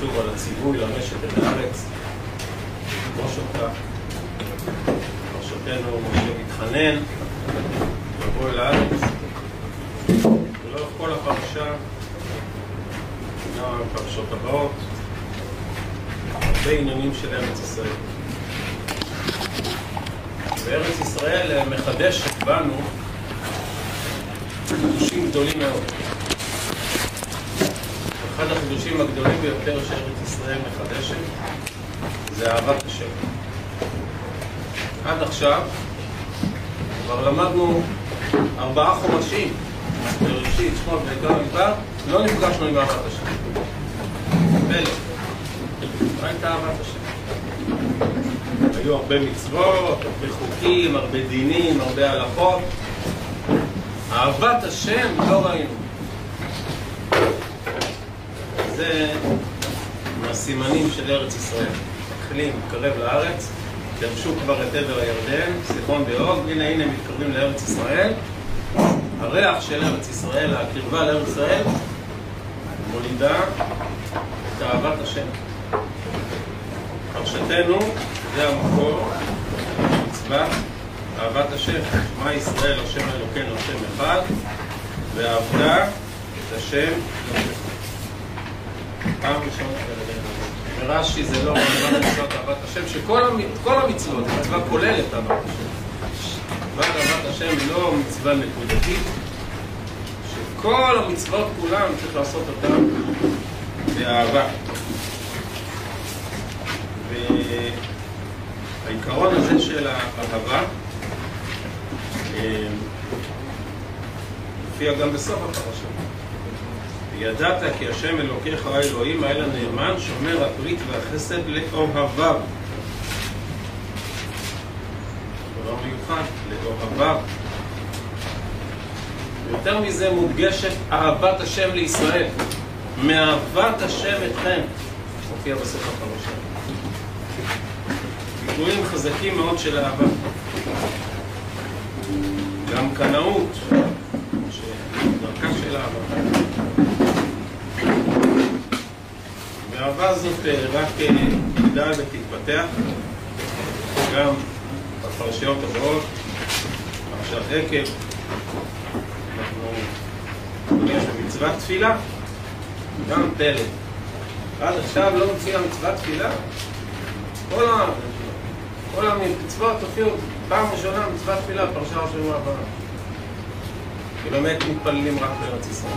שוב על הציווי לרשת את הארץ, לכבוש אותה. פרשתנו משה מתחנן לבוא אל הארץ, ולאורך כל הפרשה, גם הפרשות הבאות, הרבה עניינים של ארץ ישראל. וארץ ישראל מחדשת בנו חידושים גדולים מאוד. אחד החידושים הגדולים ביותר שארץ ישראל מחדשת זה אהבת השם. עד עכשיו כבר למדנו ארבעה חומשים בראשית, שמות ויקרא מדבר, לא נפגשנו עם אהבת השם. פלא. מה הייתה אהבת השם? היו הרבה מצוות, הרבה חוקים, הרבה דינים, הרבה הלכות. אהבת השם לא ראינו. זה מהסימנים של ארץ ישראל. מתחילים, מתקרב לארץ, דרשו כבר את עבר הירדן, סיחון ואוג, הנה הנה מתקרבים לארץ ישראל. הריח של ארץ ישראל, הקרבה לארץ ישראל, מולידה את אהבת השם. פרשתנו זה המקור, מצווה, אהבת השם. שמע ישראל, השם אלוקינו, השם אחד, ועבדה את השם פעם ראשונה ברש"י זה לא מצוות מצוות אהבת השם, שכל המצוות, מצווה כוללת אהבת השם. אהבת השם היא לא מצווה נקודתית, שכל המצוות כולן צריך לעשות אותן באהבה. והעיקרון הזה של האהבה מופיע גם בסוף הפרשה. וידעת כי השם אלוקיך האלוהים האל הנאמן שומר הברית והחסד לאוהביו. דבר מיוחד, לאוהביו. יותר מזה מודגשת אהבת השם לישראל. מאהבת השם אתכם. מופיע בסוף הפרשה. ביטויים חזקים מאוד של אהבה. גם קנאות, דרכה של אהבה. והאהבה הזאת רק תגדל ותתפתח, גם בפרשיות הבאות, פרשת עקב, אנחנו רואים במצוות תפילה, גם פלא. עד עכשיו לא מופיע מצוות תפילה, כל ה... כל המצוות הופיעו פעם ראשונה מצוות תפילה, פרשה השבוע הבאה. כי באמת מתפללים רק בארץ ישראל.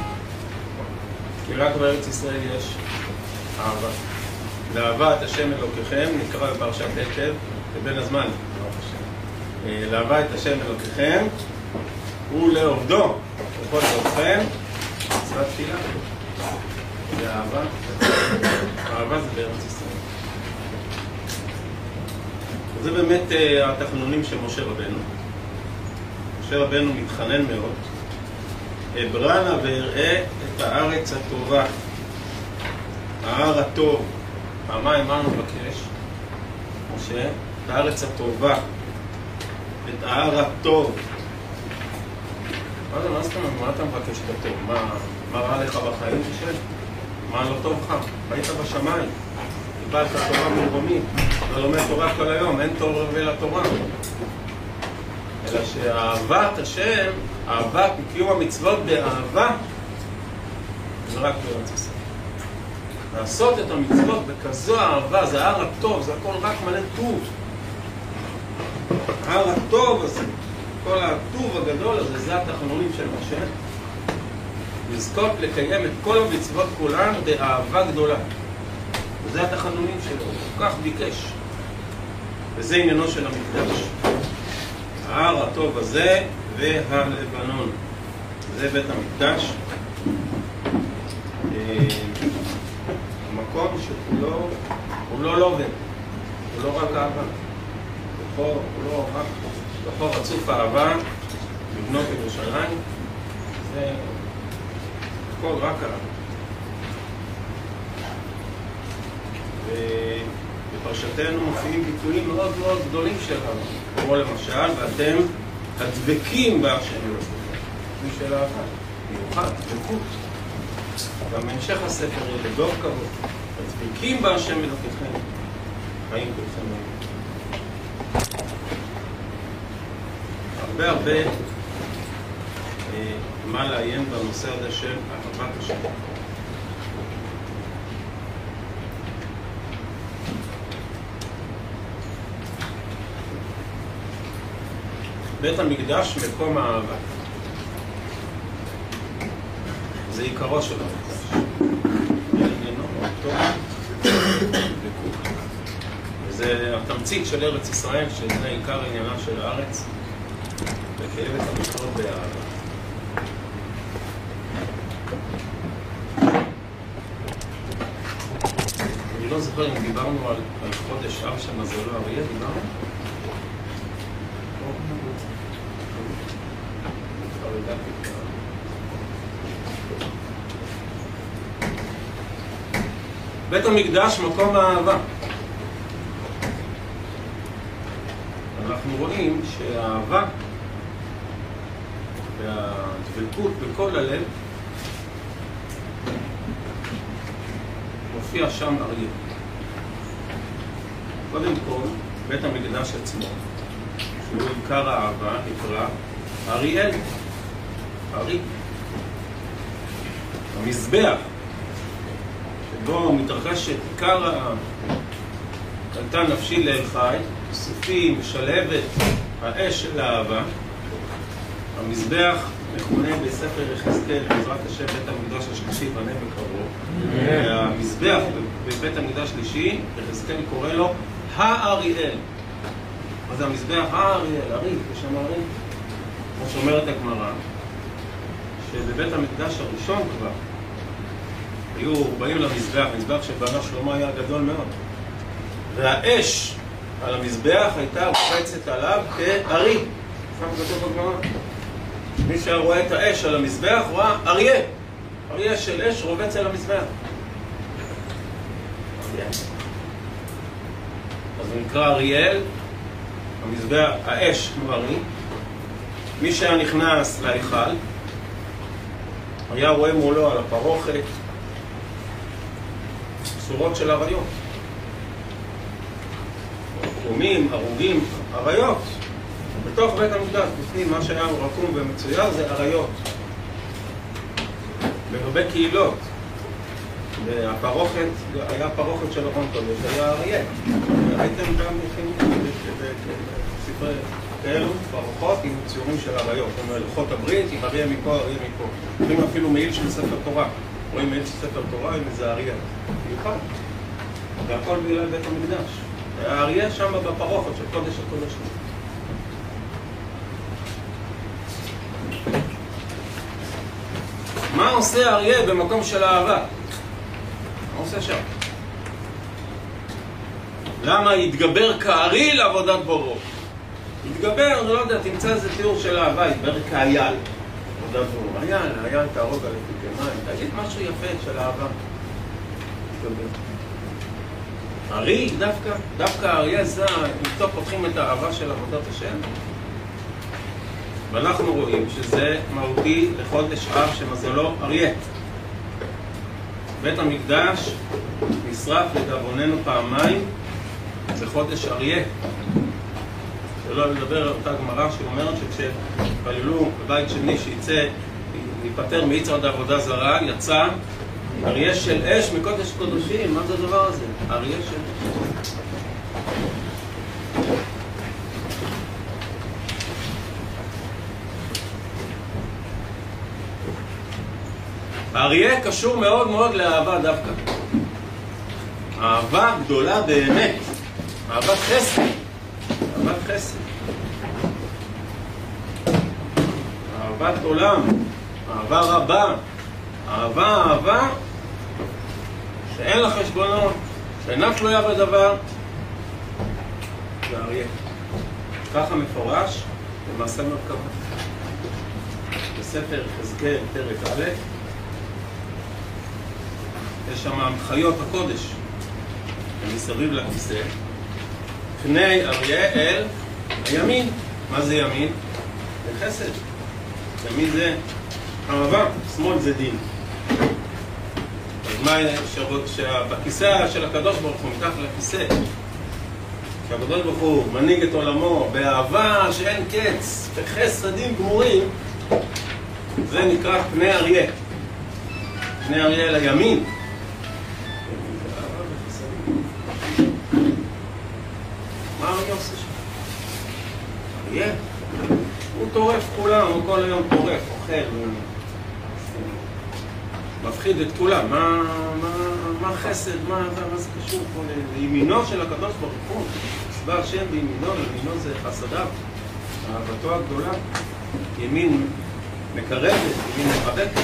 כי רק בארץ ישראל יש אהבה. לאהבה את השם אלוקיכם, נקרא בפרשת עקב, ובין הזמן, לאהבה את השם אלוקיכם ולעובדו בכל דרככם, מצוות תפילה. זה אהבה. זה בארץ ישראל. זה באמת uh, התחנונים של משה רבנו. משה רבנו מתחנן מאוד. אברנה ואראה את הארץ הטובה, ההר הטוב. פעמיים מה מבקש? משה, את הארץ הטובה, את ההר הטוב. מה זה, מה זאת אומרת? מה אתה מבקש את הטוב? מה, מה רע לך בחיים, משה? מה לא טוב לך? היית בשמיים. קיבלת תורה מרומית, אתה לומד תורה כל היום, אין תור רבי לתורה. אלא שאהבת השם, אהבת קיום המצוות באהבה, זה רק בארץ ישראל. לעשות את המצוות בכזו אהבה, זה ההר הטוב, זה הכל רק מלא טוב. ההר הטוב הזה, כל הטוב הגדול הזה, זה התחנונים של משה. לזכות לקיים את כל המצוות כולן באהבה גדולה. וזה התחנונים שלו, הוא כל כך ביקש. וזה עניינו של המקדש. ההר הטוב הזה והלבנון. זה בית המקדש. שכולו, הוא לא לובן, הוא לא רק אהבה. הוא לא רק, בכור רצוף אהבה, לבנות ירושלים, זה הכל רק אהבה. בפרשתנו מופיעים ביטויים מאוד מאוד גדולים שלנו, כמו למשל, ואתם הדבקים בהשם אלוקיכם. זה שאלה אחת, מיוחד, דבקות. גם בהמשך הספר יהיה לדוב כבוד, דבקים בהשם אלוקיכם, חיים כולכם. הרבה הרבה אה, מה לעיין בנושא הזה של אהבת השם. בית המקדש, מקום האהבה. זה עיקרו של המקדש. וזה התמצית של ארץ ישראל, שזה עיקר עניינה של הארץ, וכאבת המצוות באהבה. אני לא זוכר אם דיברנו על, על חודש אב שם, זה לא אריה, דיברנו? בית המקדש, מקום האהבה. אנחנו רואים שהאהבה והדבקות בכל הלב מופיע שם אריה. קודם כל, בית המקדש עצמו, שהוא עיקר האהבה, נקרא אריאל. ארי. המזבח, שבו מתרחשת עיקר ה... עלתה נפשי לאל חי, סופי, משלבת, האש של האהבה. המזבח מכונה בספר יחזקאל, בעזרת השם, בית המקדש השלישי בנה בקרוב. המזבח בבית המקדש השלישי, יחזקאל קורא לו האריאל. מה זה המזבח? האריאל, ארי, בשם ארי. כמו שאומרת הגמרא, שבבית המקדש הראשון כבר היו באים למזבח, מזבח שבנה שלמה היה גדול מאוד והאש על המזבח הייתה רוחצת עליו כארי מי שהיה רואה את האש על המזבח רואה אריה. אריה של אש רובץ על המזבח. אז הוא נקרא אריאל. המזבח, האש כמו ארי. מי שהיה נכנס להיכל היה רואה מולו על הפרוכת צורות של אריות. קרומים, הרוגים, אריות. בתוך בית המקדש, בפנים, מה שהיה רקום ומצויר זה אריות. לגבי קהילות, והפרוכת, היה פרוכת של ארון קודש, היה אריה. ראיתם גם בספרי כאלו, פרוחות עם ציורים של אריות. זאת אומרת, לוחות הברית עם אריה מפה, אריה מפה. רואים אפילו מעיל של ספר תורה. רואים מעיל של ספר תורה עם איזה אריה. מיוחד. והכל בגלל בית המקדש. האריה שם בפרוחות של קודש הקודשים. מה עושה אריה במקום של אהבה? מה עושה שם? למה יתגבר כארי לעבודת בורו? יתגבר, לא יודע, תמצא איזה תיאור של אהבה, יתגבר כאייל. עבודת בורו. אייל, אייל תהרוג על אפיקי מים. תגיד משהו יפה של אהבה. ארי דווקא, דווקא אריה זה, איתו פותחים את האהבה של עבודת השם. ואנחנו רואים שזה מהותי לחודש אב שמזלו אריה. בית המקדש נשרף לדאבוננו פעמיים בחודש אריה. שלא לדבר על אותה גמרא שאומרת שכשהתפללו בבית שני שיצא, ייפטר מיצר עבודה זרה, יצא אריה של אש מקודש קודשים, מה זה הדבר הזה? אריה של אש. האריה קשור מאוד מאוד לאהבה דווקא. אהבה גדולה באמת, אהבת חסד, אהבת חסד. אהבת עולם, אהבה רבה, אהבה, אהבה שאין לה חשבונות, שאינה תלויה בדבר, זה אריה. ככה מפורש במעשה מרכבה. בספר יחזקאל, פרק א', יש שם חיות הקודש, ומסביב לכיסא, פני אריה אל הימין. מה זה ימין? זה חסד. ימין זה אהבה, שמאל זה דין. שבכיסא של הקדוש ברוך הוא, מתחת לכיסא, שהקדוש ברוך הוא מנהיג את עולמו באהבה שאין קץ, בחסדים גמורים, זה נקרא פני אריה. פני אריה אל הימין. מה אריה עושה שם? אריה? הוא טורף כולם, הוא כל היום טורף, אוכל, מפחיד את כולם. מה, מה, מה חסד, מה, מה זה קשור פה לימינו של הקדוש ברוך הוא? צבא השם בימינו, ימינו זה חסדיו, אהבתו הגדולה. ימין מקרבת, ימין מחבקת.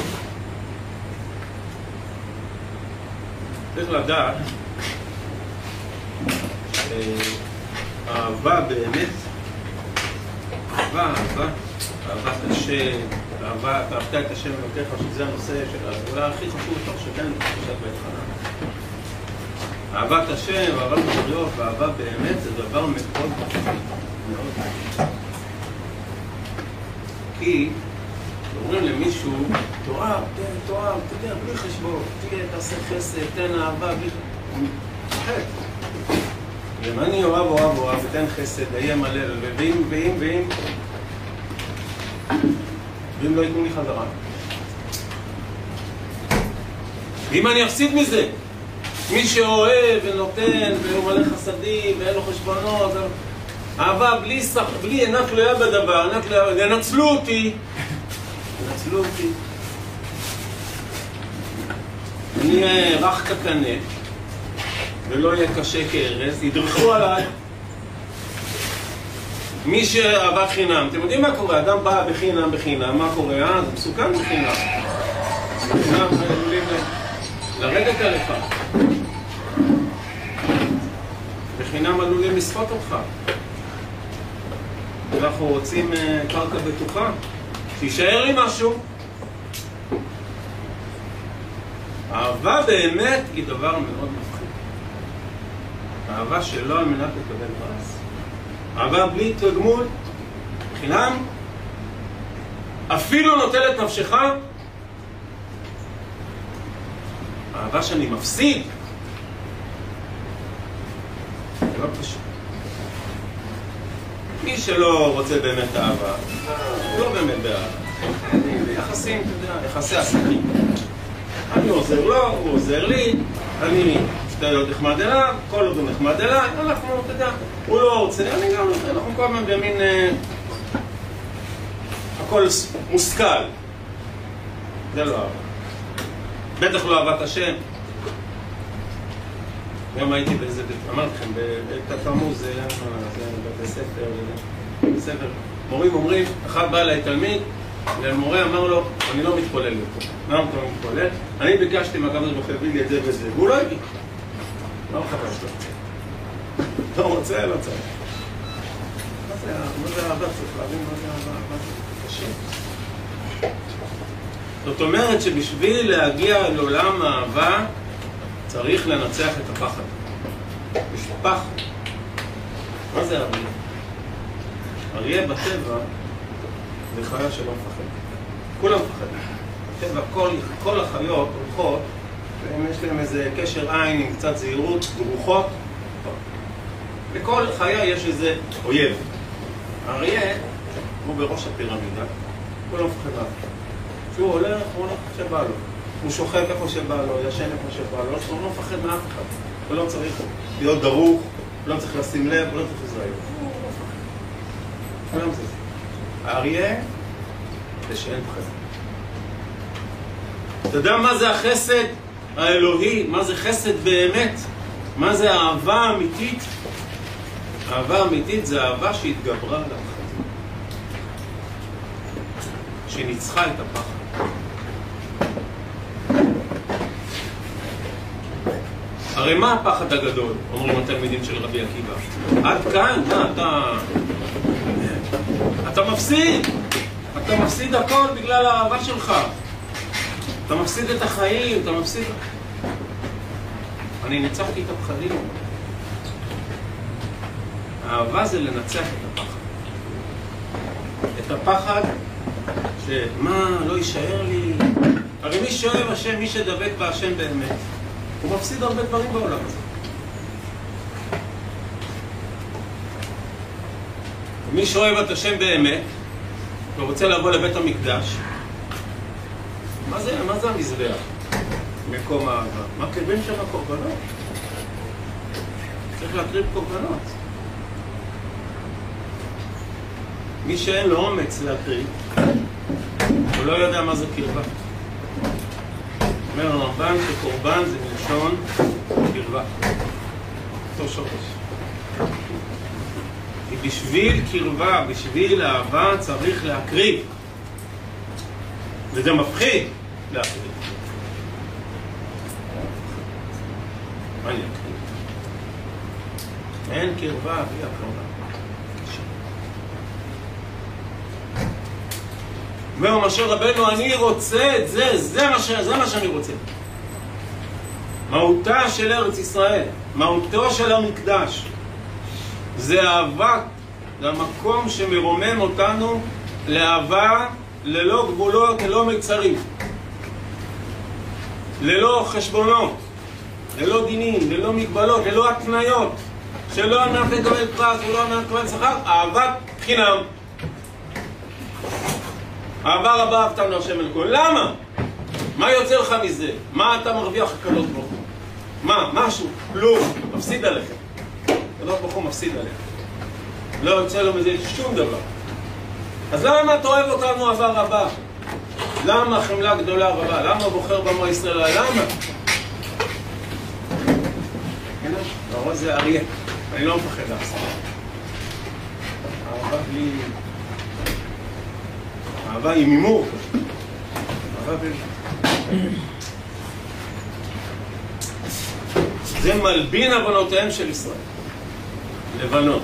צריך לדעת שאהבה באמת, אהבה, אהבה, אהבת השם, אהבה, אהבת את השם אלוקיך, שזה הנושא של הגאולה הכי חשוב בתוך שבנו, פרשת בית חנן. אהבת השם, אהבת הבריות ואהבה באמת זה דבר מאוד מאוד כי אומרים למישהו, תאהב, תן, תאהב, תדע, בלי חשבון, תהיה, תעשה חסד, תן אהבה, בלי... הוא מתפחד. אם אני אוהב, אוהב, אוהב, ותן חסד, אהיה מלא, ואם, ואם, ואם, ואם לא ייתנו לי חזרה. אם אני אפסיד מזה, מי שאוהב ונותן והוא מלא חסדים ואין לו חשבונות, אהבה בלי, שח... בלי אינה תלויה בדבר, אינה תלויה, ינצלו אותי, ינצלו אותי. אני רך כקנה ולא יהיה קשה כארז, ידרכו עליי. מי שאהבה חינם, אתם יודעים מה קורה? אדם בא בחינם בחינם, מה קורה? אה, זה מסוכן בחינם. בחינם עלולים לרדת עליך. בחינם עלולים לסחוט אותך. אנחנו רוצים קרקע בטוחה, שישאר לי משהו. אהבה באמת היא דבר מאוד מפחיד. אהבה שלא על מנת לקבל פרס. אהבה בלי תגמול, חינם, אפילו נוטל את נפשך. אהבה שאני מפסיד. זה לא פשוט. מי שלא רוצה באמת אהבה, לא באמת באהבה. יחסים, אתה יודע, יחסי עסקים. אני עוזר לו, הוא עוזר לי, אני משתדל להיות נחמד אליו, כל עוד הוא נחמד אליי, אנחנו, אתה יודע, הוא לא רוצה, אני גם, אנחנו כל הזמן במין... אה, הכל מושכל. זה לא אהבה. בטח לא אהבת השם. גם הייתי באיזה, אמרתי לכם, בתתמוז, זה בתי ספר, בסדר. מורים אומרים, אחד בא אליי תלמיד, ומורה אמר לו, אני לא מתפלל יותר. למה אתה לא מתפלל? אני ביקשתי הוא להביא לי את זה וזה, והוא לא הביא. לא מחפש לו. לא רוצה, לא צריך. מה זה אהבה? צריך להבין מה זה אהבה, מה זה קשה. זאת אומרת שבשביל להגיע לעולם האהבה צריך לנצח את הפחד. יש פחד. מה זה אריה? אריה בטבע זה חיה שלא מפחדת. כולם מפחדים. בטבע כל, כל החיות הולכות, ויש להם איזה קשר עין עם קצת זהירות, דרוכות. לכל חיה יש איזה אויב. האריה הוא בראש הפירמידה, הוא לא מפחד מאף כשהוא הולך, הוא הולך שבא לו. הוא שוכב איפה שבא לו, ישן איפה שבא לו, הוא לא מפחד מאף אחד. הוא לא צריך להיות דרוך, הוא לא צריך לשים לב, הוא לא צריך לזהיר. הוא לא זה. האריה זה שאין פחד. אתה יודע מה זה החסד האלוהי? מה זה חסד באמת? מה זה אהבה אמיתית? אהבה אמיתית זה אהבה שהתגברה על הפחדים. שניצחה את הפחד. הרי מה הפחד הגדול, אומרים התלמידים של רבי עקיבא? עד כאן, מה אתה... אתה מפסיד! אתה מפסיד הכל בגלל האהבה שלך. אתה מפסיד את החיים, אתה מפסיד... אני ניצחתי את הפחדים. האהבה זה לנצח את הפחד. את הפחד שמה, לא יישאר לי, הרי מי שאוהב השם, מי שדבק בהשם באמת, הוא מפסיד הרבה דברים בעולם הזה. מי שאוהב את השם באמת, ורוצה לבוא לבית המקדש, מה זה, מה זה המזבח? מקום האהבה. מקריבים שם קורבנות. צריך להקריב קורבנות. מי שאין לו אומץ להקריב, הוא לא יודע מה זה קרבה. אומר הרמב"ן שקורבן זה מלשון קרבה. אותו שורש. כי בשביל קרבה, בשביל אהבה, צריך להקריב. וזה מפחיד להקריב. מה אני אקריב? אין קרבה בלי הקרבה. אומר משה רבנו, אני רוצה את זה, זה מה, ש... זה מה שאני רוצה. מהותה של ארץ ישראל, מהותו של המקדש, זה אהבה, זה המקום שמרומם אותנו לאהבה ללא גבולות, ללא מצרים, ללא חשבונות, ללא דינים, ללא מגבלות, ללא התניות, שלא על מנת לקבל פרס ולא על מנת לקבל שכר, אהבת חינם. אהבה רבה אהבתם להשם אלוהים. למה? מה יוצא לך מזה? מה אתה מרוויח הקדוש ברוך הוא? מה? משהו? כלום. מפסיד עליך. הקדוש ברוך הוא מפסיד עליך. לא יוצא לו מזה שום דבר. אז למה אתה אוהב אותנו אהבה רבה? למה חמלה גדולה רבה? למה בוחר במו ישראל? למה? הנה, זה אריה. אני לא מפחד לעשות. אהבה בלי... אהבה עם הימור. אהבה בלי... זה מלבין עוונותיהם של ישראל. לבנות.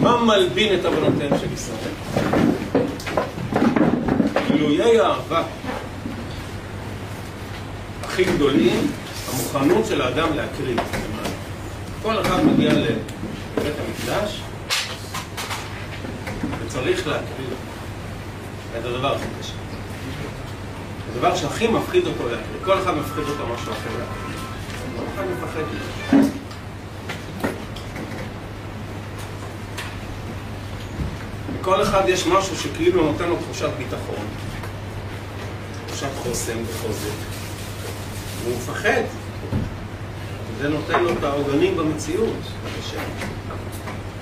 מה מלבין את עוונותיהם של ישראל? גילויי האהבה הכי גדולים, המוכנות של האדם להקריב. כל אחד מגיע לבית המקדש וצריך להקריב את הדבר הכי קשה. הדבר שהכי מפחיד אותו להקריב. כל אחד מפחיד אותו משהו אחר להקריב. כל אחד מפחד מזה. לכל אחד יש משהו שכאילו נותן לו תחושת ביטחון, תחושת חוסן וחוזק. והוא מפחד. זה נותן לו את העוגנים במציאות, בבקשה.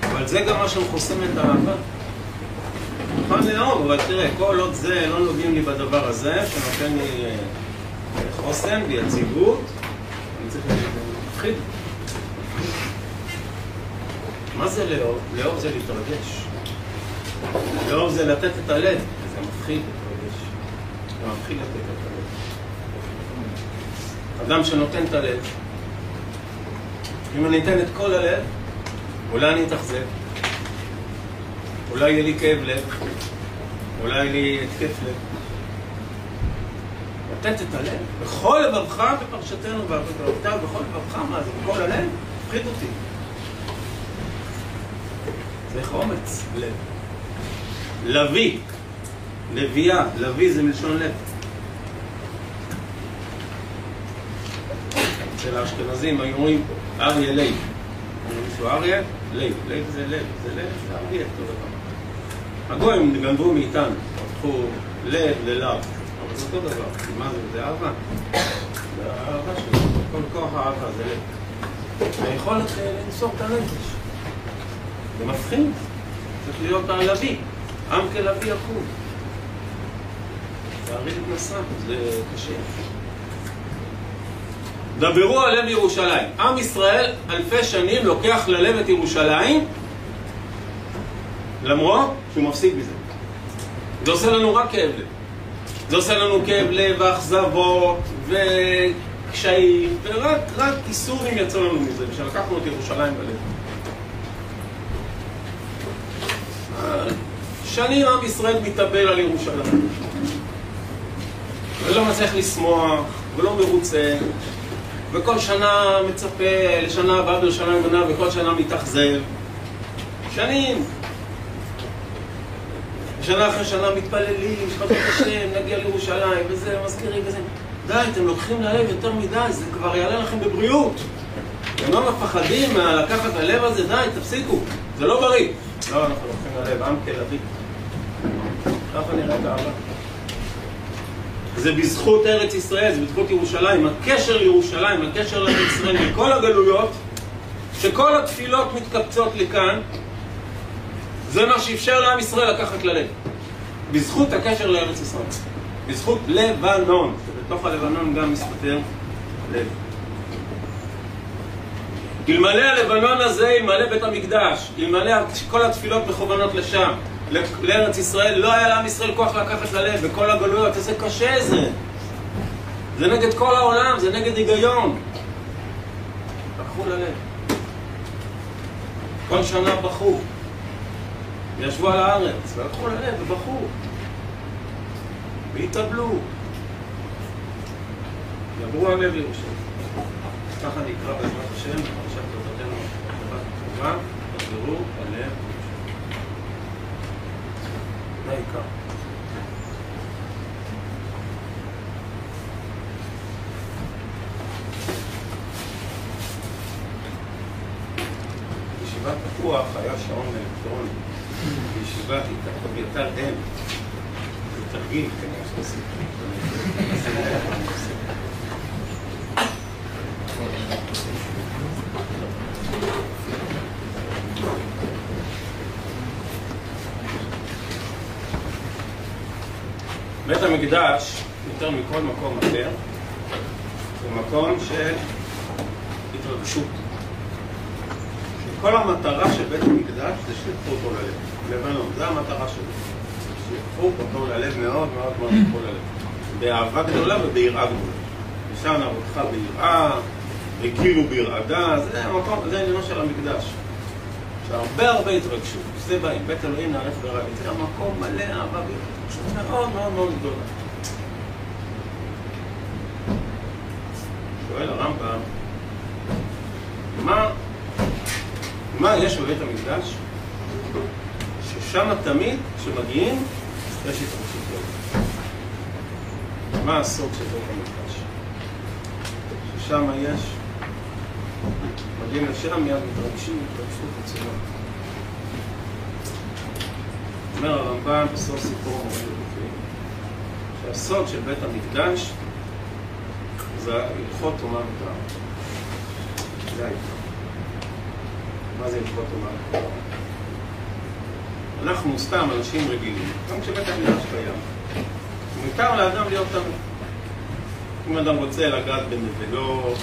אבל זה גם מה שחוסם את האהבה. מוכן לאהוב, אבל תראה, כל עוד זה לא נוגעים לי בדבר הזה, שנותן לי אה, חוסן ויציבות, אני צריך להפחיד. מה זה לאהוב? לאהוב זה להתרגש. לאהוב זה לתת את הלב, זה מפחיד להתרגש. זה מפחיד לתת את הלב. אדם שנותן את הלב, אם אני אתן את כל הלב, אולי אני אתאכזב, אולי יהיה לי כאב לב, אולי יהיה לי התקף לב. לתת את הלב, בכל לבבך בפרשתנו ועבודתיו, בכל לבבך, מה זה, בכל הלב? מפחיד אותי. צריך אומץ לב. לוי, לוויה, לוי זה מלשון לב. אצל האשכנזים היו אומרים אריה לייב. מישהו אריה? לייב. לייב זה לב, זה לב, זה אריה, אותו דבר. הגויים גנבו מאיתנו, הפכו לב ל love. אבל זה אותו דבר. מה זה? זה אהבה. זה האהבה שלו. כל כוח האהבה זה לב. היכולת למסור את הנפש. זה מפחיד. צריך להיות לביא. הן עם כלביא יקום. וכארי יתנשא, זה קשה. דברו על לב ירושלים. עם ישראל אלפי שנים לוקח ללב את ירושלים למרות שהוא מפסיק בזה. זה עושה לנו רק כאב לב. זה עושה לנו כאב לב ואכזבות וקשיים ורק רק איסורים יצאו לנו מזה, כשלקחנו את ירושלים בלב. שנים עם ישראל מתאבל על ירושלים ולא מצליח לשמוח ולא מרוצה וכל שנה מצפה לשנה הבאה ולשנה הבאה וכל שנה מתאכזב שנים שנה אחרי שנה מתפללים, שחטות השם, נגיע לירושלים, וזה, מזכירים וזה. די, אתם לוקחים ללב יותר מדי, זה כבר יעלה לכם בבריאות. אתם לא מפחדים מלקחת ללב הזה, די, תפסיקו. זה לא בריא. לא, אנחנו לוקחים ללב, עם תל אביב. ככה נראית אהבה. זה בזכות ארץ ישראל, זה בזכות ירושלים. הקשר לירושלים, הקשר לארץ ישראל מכל הגלויות, שכל התפילות מתקבצות לכאן, זה מה שאפשר לעם ישראל לקחת ללב. בזכות הקשר לארץ ישראל. בזכות לבנון, שבתוך הלבנון גם מסתתר לב. אלמלא הלבנון הזה, אלמלא בית המקדש, אלמלא כל התפילות מכוונות לשם, לארץ ישראל, לא היה לעם ישראל כוח לקחת ללב בכל הגלויות, איזה קשה זה. זה נגד כל העולם, זה נגד היגיון. לקחו ללב. כל שנה בכו. ישבו על הארץ, והלכו ללב ובכו. והתאבלו. יעברו הלב לירושלים. ככה נקרא בעזרת השם, פרשת תודתנו בשבת הקרובה, תחזרו הלב זה העיקר. בישיבת תפוח היה שעון אלקטרוני. בישיבת אביתר אין. זה תרגיל כנראה שעושים. בית המקדש, יותר מכל מקום אחר, הוא מקום של התרגשות. כל המטרה של בית המקדש זה שיקחו אותו ללב. לבנון, זו המטרה שלו. שיקחו אותו ללב מאוד מאוד מאוד יקחו ללב. באהבה גדולה וביראה גדולה. ושם נערותך ביראה, הכירו בירעדה, זה המקום, זה עניינו של המקדש. שהרבה הרבה התרגשות. זה בא עם בית אלוהים נערך ורבי. זה המקום מלא אהבה והתרגשות מאוד מאוד מאוד גדולה. שואל הרמב"ם, מה, מה יש בבית המקדש ששם תמיד, כשמגיעים, יש התרגשות גדולה. מה הסוד של בית המקדש? ששם יש, מגיעים לשם מיד מתרגשים, התרגשות עצומה. אומר הרמב"ם בסוף סיפור מורה נבוכים, שהסוד של בית המקדש זה הלכות אומה וטעם. זה העיקר. מה זה הלכות אומה וטעם? אנחנו סתם אנשים רגילים, גם כשבית המקדש קיים. מותר לאדם להיות תמיד. אם אדם רוצה לגעת בנבלות,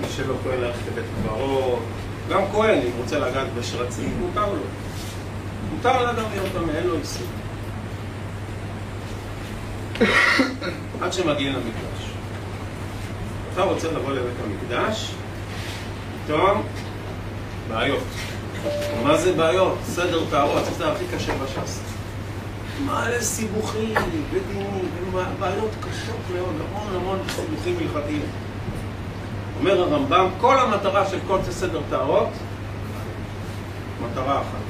מי שלא כהן ללכת לבית קברות, גם כהן, אם רוצה לגעת בשרצים, מותר לו. מותר לאדם להיות טמא, אין לו איסור. עד שמגיעים למקדש. אתה רוצה לבוא לבית המקדש, פתאום בעיות. מה זה בעיות? סדר טהרות, זה הכי קשה בש"ס. מלא סיבוכים ודינים, בעיות קשות מאוד, המון המון סיבוכים הלכתיים. אומר הרמב"ם, כל המטרה של כל סדר טהרות, מטרה אחת.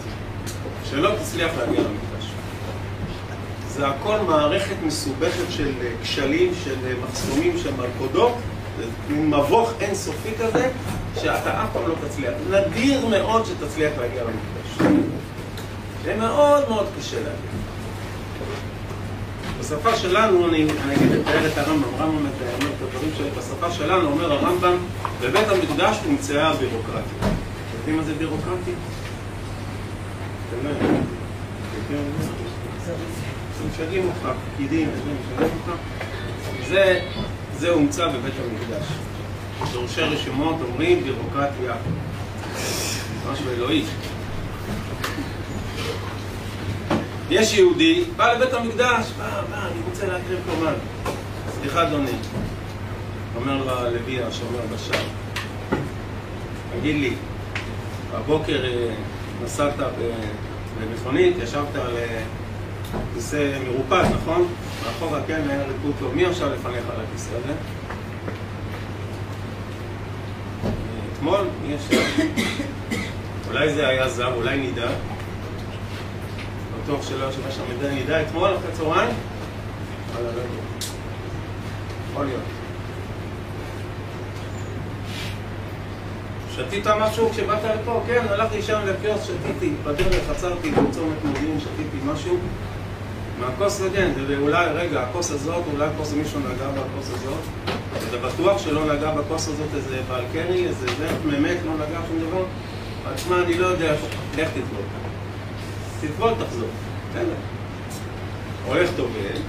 שלא תצליח להגיע למקדש. זה הכל מערכת מסובכת של כשלים, של מחסומים, של מלכודות, זה מבוך אינסופי כזה, שאתה אף פעם לא תצליח. נדיר מאוד שתצליח להגיע למקדש. זה מאוד מאוד קשה להגיע. בשפה שלנו, אני, אני אגיד לתאר את הרמב"ם, רמב"ם מתאר את הדברים שלי, בשפה שלנו אומר הרמב"ם, בבית המקדש נמצאה הבירוקרטיה. אתם יודעים מה זה בירוקרטיה? משגעים אותך, פקידים, משגעים אותך. זה, זה הומצא בבית המקדש. דורשי רשימות אומרים בירוקרטיה, משהו אלוהי. יש יהודי, בא לבית המקדש, בא, בא, אני רוצה להקריב קורבן. סליחה אדוני, אומר ללוי השומר בשער, תגיד לי, הבוקר נסעת במכונית, ישבת על כיסא מרופד, נכון? מאחורה כן היה ריקוד טוב. מי עכשיו לפניך על הכיסא הזה? אתמול? מי ישב? אולי זה היה זר, אולי נידה. טוב שלא יושב שם מדי נידה אתמול אחרי צהריים? וואלה, לא יודע. יכול להיות. שתית משהו כשבאת לפה? כן, הלכתי שם לקיוסק, שתיתי, בדרך עצרתי בצומת מודיעין, שתיתי משהו מהכוס כן, ואולי, רגע, הכוס הזאת, אולי כוס מישהו נגע בכוס הזאת אתה בטוח שלא נגע בכוס הזאת איזה בעל קרי, איזה זה, באמת לא נגע שום דבר? אז תשמע, אני לא יודע לך תטבול. תטבול, תחזור. בסדר. הולך טובל,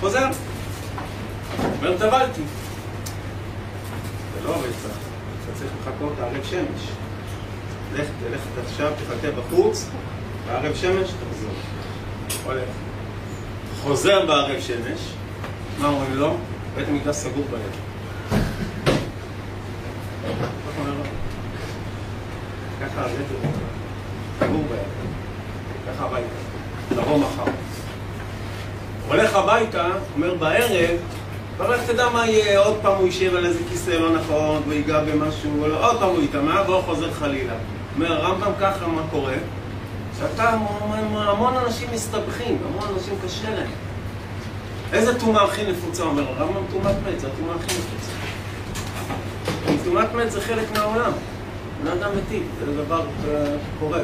חוזר. אומר, טבלתי. זה לא עובד ככה. אתה צריך לחכות ערב שמש. לך, תלך עכשיו, תחכה בחוץ, בערב שמש, תחזור. הולך. חוזר בערב שמש, מה אומרים לו? בית המקדש סגור בערב. ככה הבית סגור בערב. ככה הביתה. תבוא מחר. הולך הביתה, אומר בערב, אבל איך תדע מה יהיה, עוד פעם הוא יישב על איזה כיסא לא נכון, ויגע במשהו, עוד פעם הוא יטמע, והוא חוזר חלילה. אומר, הרמב"ם ככה, מה קורה? שאתה, המון אנשים מסתבכים, המון אנשים קשה להם. איזה טומאה הכי נפוצה? אומר הרמב"ם, טומאת מת, זה הטומאה הכי נפוצה. טומאת מת זה חלק מהעולם. בני אדם מתים, זה דבר קורה.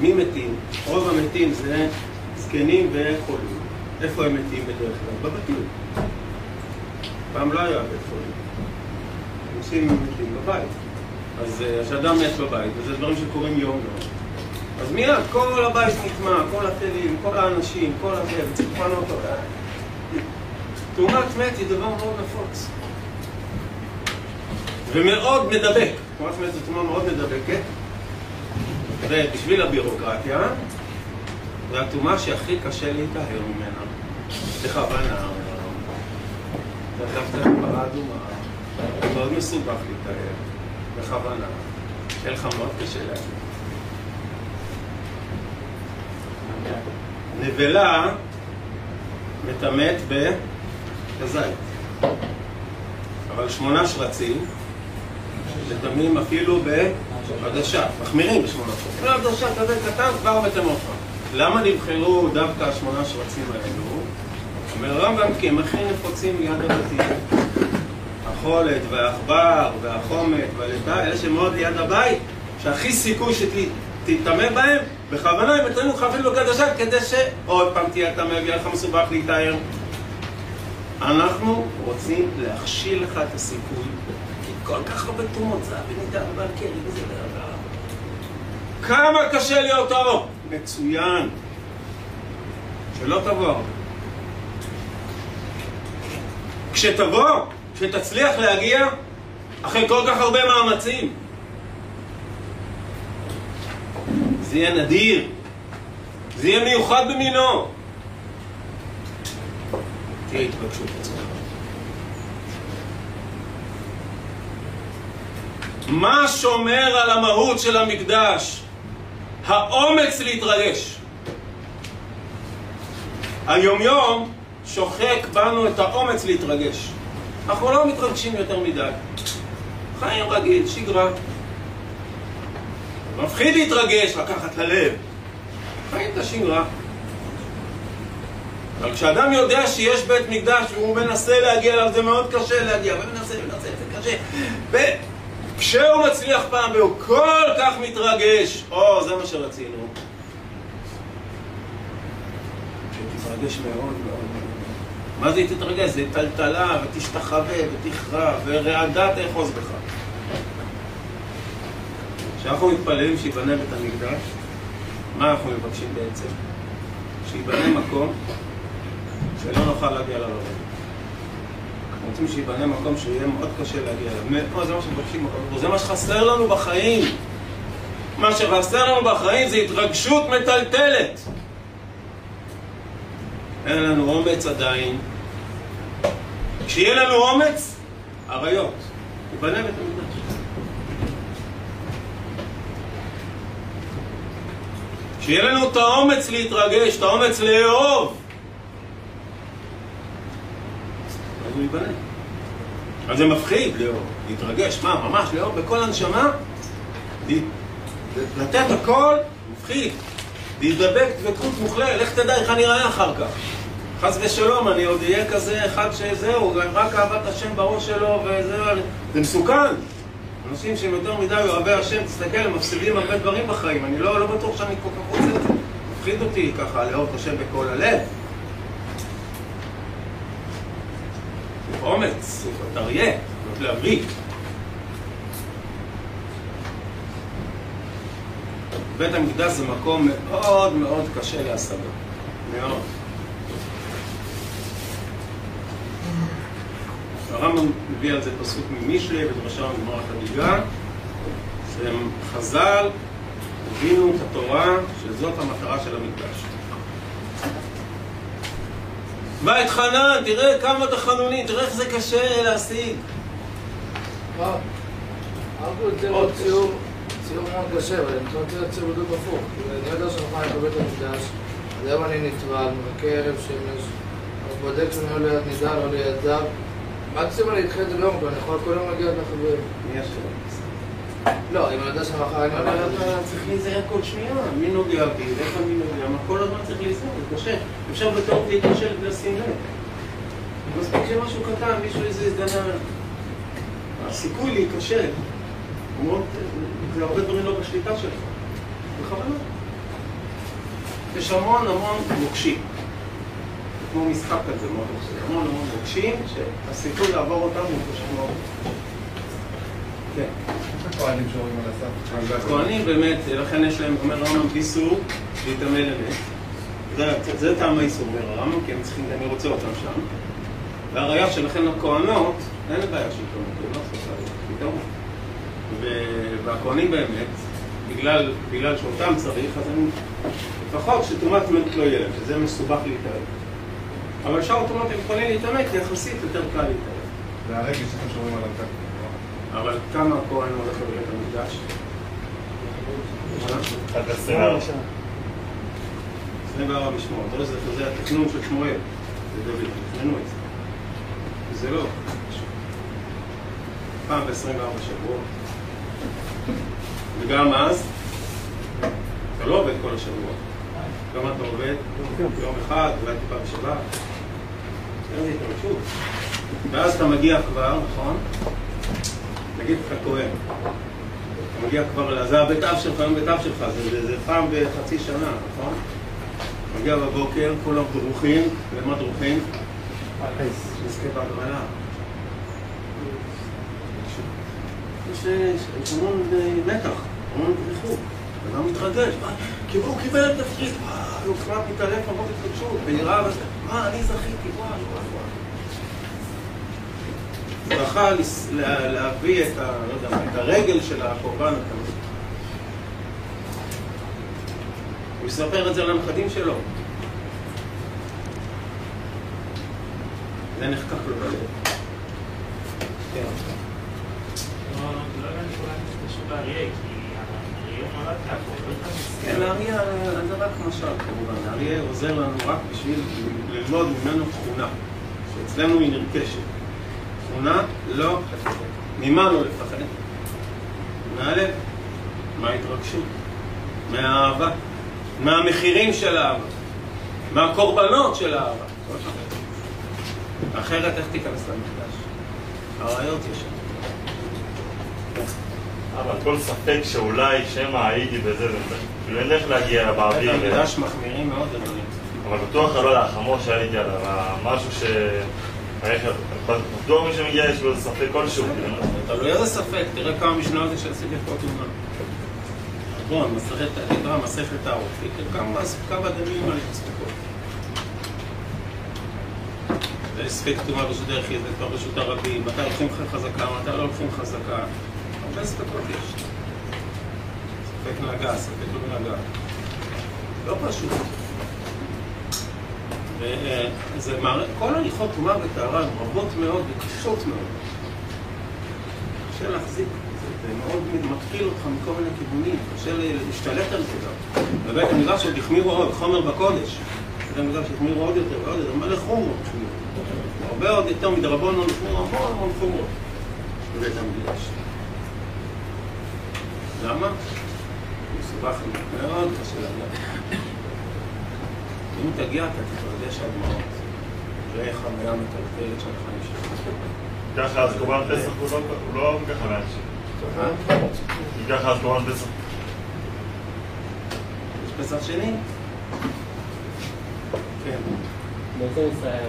מי מתים? רוב המתים זה זקנים וחולים. איפה הם מתים בדרך כלל? בבתים. פעם לא היה בית חולים. אנשים מתים בבית. אז כשאדם מת בבית, וזה דברים שקורים יום-יום. אז מיד כל הבית נטמע, כל הכלים, כל האנשים, כל הזה, וצריך לפנות אותו. תאונת מת היא דבר מאוד נפוץ. ומאוד מדבק. תאונת מת זו תאונה מאוד מדבקת. ובשביל הבירוקרטיה, זו התאומה שהכי קשה להיטהר ממנה. בכוונה. דרך אגב, פרה אדומה. מאוד מסובך להיטהר. בכוונה. יהיה לך מאוד קשה להגיד. נבלה מטמאת בזית. אבל שמונה שרצים מטמאים אפילו בעדשה, מחמירים בשמונה שרצים. לא עדשה כזה קטן כבר מטמא אותך. למה נבחרו דווקא השמונה שרצים האלו? אומר הרמב"ם כי הם הכי נפוצים ליד הבתים. החולת והעכבר והחומת והלטה, אלה שמאוד ליד הבית, שהכי סיכוי שתטמא בהם, בכוונה הם מטמאים לך אפילו קדושה כדי שעוד פעם תהיה טמא ויהיה לך מסובך להיטהר. אנחנו רוצים להכשיל לך את הסיכוי, כי כל כך הרבה תרומות זהב וניתן ועל קרי וזה ועל כמה קשה להיות אור! מצוין. שלא תבוא. כשתבוא, כשתצליח להגיע, אחרי כל כך הרבה מאמצים, זה יהיה נדיר, זה יהיה מיוחד במינו. תהיה התרגשות עצמך. מה שומר על המהות של המקדש? האומץ להתרגש. היומיום שוחק בנו את האומץ להתרגש. אנחנו לא מתרגשים יותר מדי. חיים רגיל, שגרה. מפחיד להתרגש, לקחת ללב. חיים את השגרה. אבל כשאדם יודע שיש בית מקדש והוא מנסה להגיע אליו, זה מאוד קשה להגיע, ומנסה, ומנסה, זה קשה. וכשהוא מצליח פעם והוא כל כך מתרגש, או, זה מה שרצינו. שתתרגש מאוד מאוד. מה זה תתרגש? זה טלטלה, ותשתחווה, ותכרע, ורעדה תאחוז בך. כשאנחנו מתפללים שיבנה בית המקדש, מה אנחנו מבקשים בעצם? שיבנה מקום שלא נוכל להגיע אליו. רוצים שיבנה מקום שיהיה מאוד קשה להגיע אליו. מאוד, זה מה שמבקשים זה מה שחסר לנו בחיים. מה שחסר לנו בחיים זה התרגשות מטלטלת. אין לנו אומץ עדיין. כשיהיה לנו אומץ, אריות. יבנה בית המקדש. שיהיה לנו את האומץ להתרגש, את האומץ לאהוב. אז הוא ייבנה. אז זה מפחיד לאהוב, להתרגש, מה, ממש לאהוב בכל הנשמה? לתת הכל, מפחיד. להידבק דבקות מוחלטת, לך תדע איך אני אראה אחר כך. חס ושלום, אני עוד אהיה כזה אחד שזהו, רק אהבת השם בראש שלו וזהו, זה מסוכן. אנשים שהם יותר מדי אוהבי השם, תסתכל, הם מפסידים הרבה דברים בחיים. אני לא, לא בטוח שאני כל כך רוצה את זה. מפחיד אותי ככה לאהוב את השם בכל הלב. אומץ, זאת אריה, זאת להביא. בית המקדש זה מקום מאוד מאוד קשה להשגה. מאוד. הרמב"ם מביא על זה פסוק ממישלי ודרשה מגמרת הדיגה שהם חז"ל הבינו את התורה שזאת המטרה של המקדש. בית חנן, תראה כמה תחנונים, תראה איך זה קשה להשיג. הרב ציור, מאוד קשה, אבל אני רוצה ציור בדיוק הפוך. אני יודע שמחר אני בבית המקדש, אז היום אני נטרל, מחכה ערב שמש, אז בודק שאני לא ליד נידל, לא ליד זר. מקסימום אני אדחה את זה ביום, אבל אני יכול כל יום להגיע ב... מי אשם? לא, אם אני יודע שמחר אני אבל לא צריך להיזהר כל שנייה, מי נוגע בי, ואיך אני נוגע, מה כל הזמן צריך להיזהר, זה קשה. אפשר בטעות להיכשל ולשים לב. מספיק שמשהו קטן, מישהו איזה הזדנה, הסיכוי להיכשל, זה הרבה דברים לא בשליטה שלך, בכוונה. יש המון המון מוקשים. כמו משחק כזה, מאוד מוקשים. המון המון מוקשים, שהסיכוי לעבור אותם הוא פשוט מאוד. כן. הכהנים שומרים על הסף. אז הכהנים באמת, לכן יש להם, אומר הרמב"ם, איסור להתאמן אמת. זה, זה טעם האיסור, אומר הרמב"ם, כי הם צריכים, אני רוצה אותם שם. והראיה שלכן הכהנות, אין בעיה של כהנות, הם לא עושות פתרון. ו- והכהנים באמת, בגלל, בגלל שאותם צריך, אז הם לפחות שטומאת מת לא יהיה להם, שזה מסובך להתערב. אבל שאר טומאת הם יכולים להתעמק, כי יחסית יותר קל להתערב. זה הרגש שאתם שומרים על הסף. אבל כמה הכהן הולך לבית המקדש? עד עשרה. 24 משמרות, לא זה, זה התכנון של שמואל, זה דוד, תכננו את זה. זה לא. פעם ב-24 שבועות. וגם אז, אתה לא עובד כל השבוע. כמה אתה עובד? יום אחד, אולי טיפה בשבת. ואז אתה מגיע כבר, נכון? נגיד לך כהן. אתה מגיע כבר, זה הבית אב שלך, היום בית אב שלך, זה, זה, פעם בחצי שנה, נכון? מגיע בבוקר, כולם דרוכים, למה דרוכים? נזכה בהגרלה. יש יש המון אה, מתח, המון דריכות. אדם מתרגש, כי הוא קיבל את התפקיד, וואו, הוא כבר מתעלף המון התרגשות, ונראה, מה, אני זכיתי, וואו, וואו, לה- להביא לא את הרגל של הקורבן התמיד. הוא יספר את זה לנכדים שלו. זה נחקק לו בלב. כן. כן, האריה זה רק משל כמובן, האריה עוזר לנו רק בשביל ללמוד ממנו תכונה, שאצלנו היא נרכשת. תכונה לא, ממה לא לפחד? מהלב, מההתרגשות, מהאהבה, מהמחירים של האהבה, מהקורבנות של האהבה. אחרת איך תיכנס למקדש? האריות יש שם. אבל כל ספק שאולי שמא הייתי בזה וזה, כאילו אין איך להגיע בית באוויר, המקדש מחמירים מאוד לדברים. אבל בטוח לא לחמור שהייתי עליו, משהו ש... בטוח מי שמגיע יש לו ספק כלשהו, כאילו. תלוי איזה ספק, תראה כמה משנות יש שעשיתי פה תאונה. בוא, מסכת, האור, כמה דמים על ספקות. זה ספק טומאה ברשות היחיד, זה ברשות הרבים, מתי לוקחים לך חזקה, מתי לא לוקחים חזקה. הרבה ספקות יש. ספק נגע, ספק לא נגע. לא פשוט. וזה מערכת, כל הליכות טומאה וטהרה הן רבות מאוד וקשות מאוד. קשה להחזיק, זה- מאוד מתקיל אותך מכל מיני כיוונים, קשה להשתלט על זה גם. בבית המדרש עוד החמירו עוד, חומר בקודש. בבית המדרש החמירו עוד יותר ועוד יותר, מלא חומר. הרבה עוד יותר החמירו המון המון חומרות בבית המדרש. למה? מסובך מאוד, קשה להגיע. אם תגיע, אתה תתרגש עד דמעות. תראה איך הבעיה מטלטלת שלך. ככה אז קורבן פסח הוא לא- לא ככה לאנשים. אם ככה אז קורבן פסח. יש פסח שני? כן. בעצם ישראל,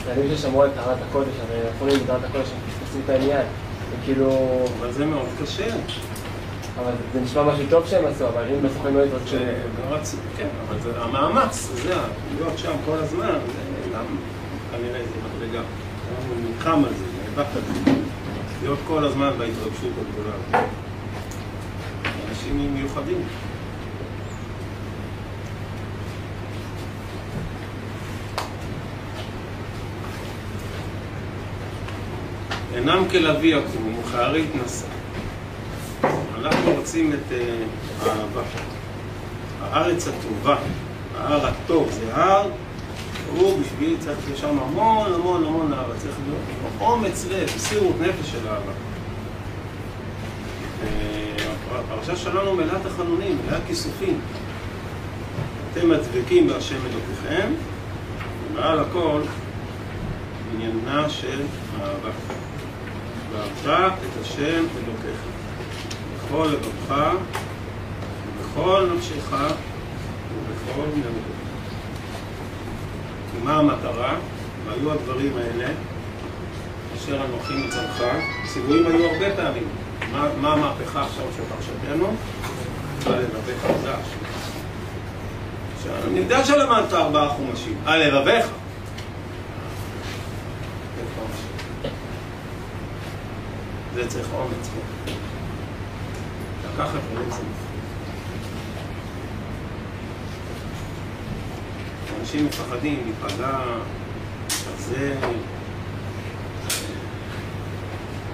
ישראלים ששמרו על טהרת הקודש, הרי לי טהרת הקודש, הם פספסו את העניין. וכאילו, אבל זה מאוד קשה. אבל זה נשמע משהו טוב שהם עשו, אבל אם בסוף הם לא לא רצו, כן, אבל זה המאמץ, זה להיות שם כל הזמן, זה כנראה זה מדרגה. הוא נלחם על זה, נאבק על זה. להיות כל הזמן בהתרגשות הגדולה. אנשים מיוחדים. אינם כלביא יקום וכארי יתנשא. אנחנו רוצים את אה, האהבה. הארץ הטובה, ההר הטוב, זה הר, הוא בשביל צריך להיות שם המון המון המון אהבה, צריך להיות אומץ לב, מסירות נפש של אהבה. אה, הפרשה שלנו מלאה תחנונים, מלאה כיסופים. אתם הדבקים בהשם אלוקיכם, ומעל הכל עניינה של אהבה. ואהבת את השם אלוקיך. בכל לבבך, ובכל נפשך, ובכל. כי מה המטרה? והיו הדברים האלה, אשר אנוכי מצרך, ציוויים היו הרבה פעמים. מה, מה המהפכה עכשיו של פרשתנו? על לבביך חדש. אני יודע שלמדת ארבעה חומשים, על לבביך. זה צריך אומץ. לקחת ולא זה אנשים מפחדים להיפגע, להתחזר,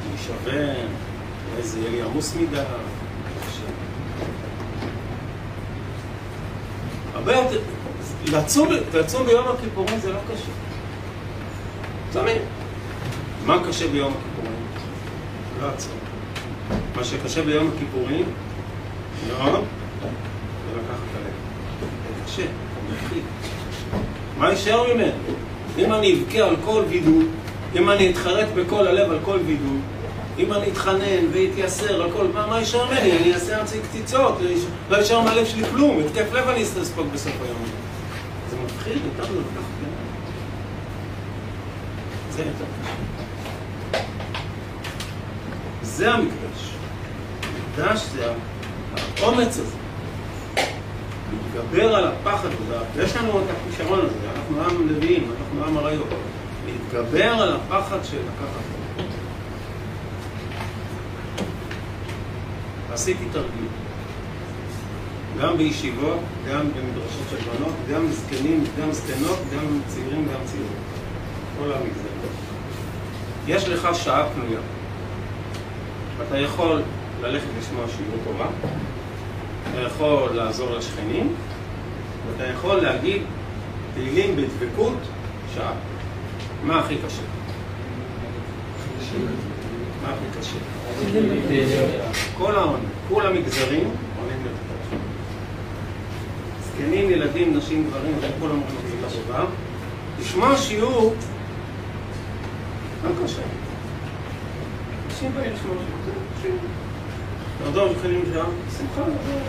להישבר, אולי זה יהיה לי עמוס מדי. הרבה יותר, לצום, ביום הכיפורים זה לא קשה. צמים. מה קשה ביום הכיפורים? לא הצום. מה שקשה ביום הכיפורים, מאוד, זה לקחת הלב. זה קשה, זה מפחיד. מה יישאר ממנו? אם אני אבכה על כל וידוי, אם אני אתחרט בכל הלב על כל וידוי, אם אני אתחנן ואתייסר על כל... מה, מה יישאר ממני? אני אעשה ארצי קציצות, לא לא יישאר מהלב שלי כלום, התקף לב אני אספוג בסוף היום. זה מפחיד, לא לקחת. זה יותר קשה. זה המקדש. המקדש זה האומץ הזה. להתגבר על הפחד הזה. ויש לנו את הכישרון הזה, אנחנו עם לוויים, אנחנו עם אריות. להתגבר על הפחד של לקחת. עשיתי תרגיל. גם בישיבות, גם במדרשות של בנות, גם זקנים, גם זקנות, גם צעירים, גם צעירות. כל המגזרים. יש לך שעה פנויה. אתה יכול ללכת לשמוע שיעור תורה, אתה יכול לעזור לשכנים, ואתה יכול להגיד תהילים בדבקות שעה. מה הכי קשה? מה הכי קשה? כל העונים, כל המגזרים עונים לדבר. זקנים, ילדים, נשים, גברים, כולם רוצים לעבודה. לשמוע שיעור, גם קשה. אנשים באים לשמוע שיעור, נרדום מתחילים שעה, שמחה לבוא.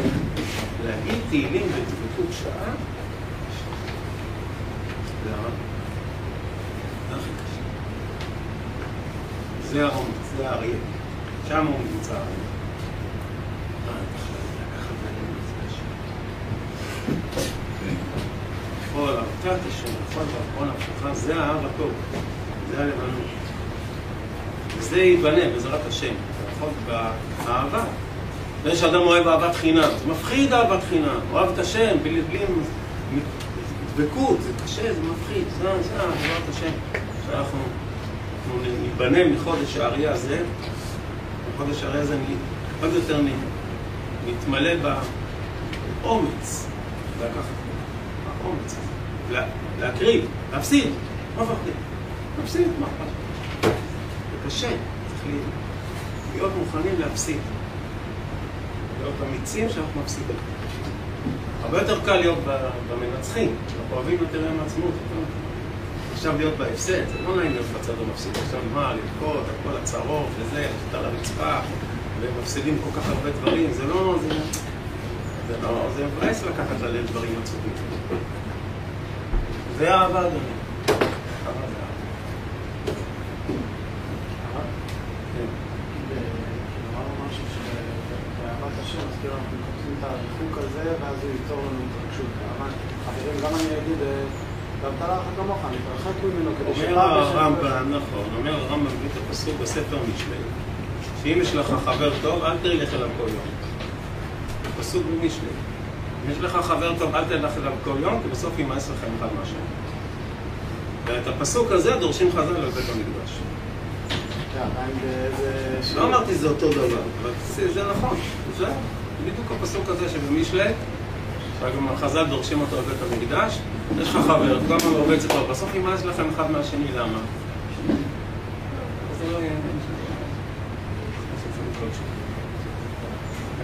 להגיד תהילים בדבקות שעה, למה? זה הכי קשה. זה האומץ, זה האריה. שם הוא נמצא האריה. כל ארצת השם, כל ואחרון הפתוחה, זה ההר הטוב, זה הלבנות. וזה ייבנה בעזרת השם, לפחות באהבה. ויש אדם אוהב אהבת חינם, זה מפחיד אהבת חינם, אוהב את השם, בלי בלי דבקות, זה קשה, זה מפחיד, זה זה אהבת השם. שאנחנו אנחנו ניבנה מחודש האריה הזה, מחודש האריה הזה אני עוד יותר נתמלא באומץ, לקחת האומץ הזה, לה- להקריב, להפסיד, לא מפחדים, להפסיד, מה אכפת? זה קשה, צריך להיות מוכנים להפסיד. להיות אמיצים שאנחנו מפסידים. הרבה יותר קל להיות במנצחים, אנחנו אוהבים יותר יום העצמאות. עכשיו להיות בהפסד, זה לא נעים להיות בצד המפסיד. עכשיו מה, לבכות, על כל הצרות וזה, ללכת על הרצפה, והם מפסידים כל כך הרבה דברים, זה לא... זה, זה לא... זה מבאס לקחת עליהם דברים עצובים. זה אהבה, אדוני. אהבה זה אהבה. כן. אמרנו משהו שבאהבת השם, אז כאילו אנחנו מחפשים את הריחוק הזה, ואז הוא ייצור לנו התרגשות. אבל חברים, גם אני אגיד, גם תלך כמוך, אני אתרחק ממנו כדי אומר שפעם בשם- הרמב"ם, נכון, אומר הרמב"ם מביא את הפסוק בספר משלי, שאם יש לך חבר טוב, אל תלך אליו כל יום. פסוק במשלי. אם יש לך חבר טוב, אל תלך אליו כל יום, כי בסוף יימאס לכם אחד מהשני. ואת הפסוק הזה דורשים חז"ל על בית המקדש. כן. לא אמרתי זה אותו דבר, אבל זה, נכון, זה בדיוק הפסוק הזה שבמשלי, שגם חז"ל דורשים אותו על בית המקדש, יש לך חבר, כל הזמן רובץ איתו, בסוף יימאס לכם אחד מהשני, למה? זה לא יהיה...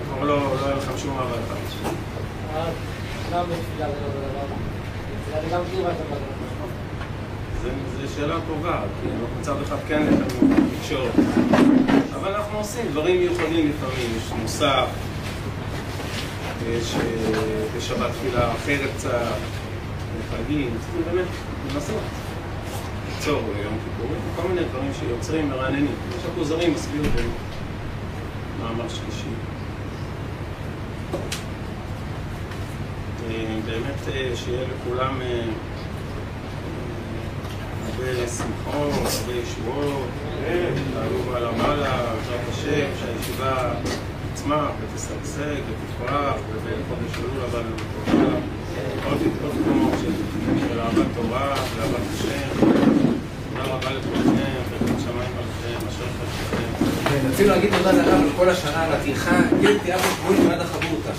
כבר לא לא יהיה לכם שום אהבה אחד. גם גם. זו שאלה אנחנו מצד אחד כן יש לנו תקשורת, אבל אנחנו עושים דברים מיוחדים לפעמים, יש מוסף, יש אה, בשבת תפילה אחרת קצת, בחגים, צריכים באמת לנסות ליצור יום כיפורים, כל מיני דברים שיוצרים מרעננים. יש הכוזרים מסביר במאמר שלישי. אה, באמת אה, שיהיה לכולם הרבה שמחות, הרבה ישועות, תעלו מעלה מעלה, בעזרת השם, שהישיבה תצמח ותשגשג ותפרח, ובחודש אלול טובה, עוד תחומות של אהבת תורה ואהבת השם. תודה רבה לכולכם, ברכות שמיים עליכם, אשר. כן, רצינו להגיד תודה לרב על כל השנה, על הטרחה, גיל תיאבו שבועים ועד החבורתא.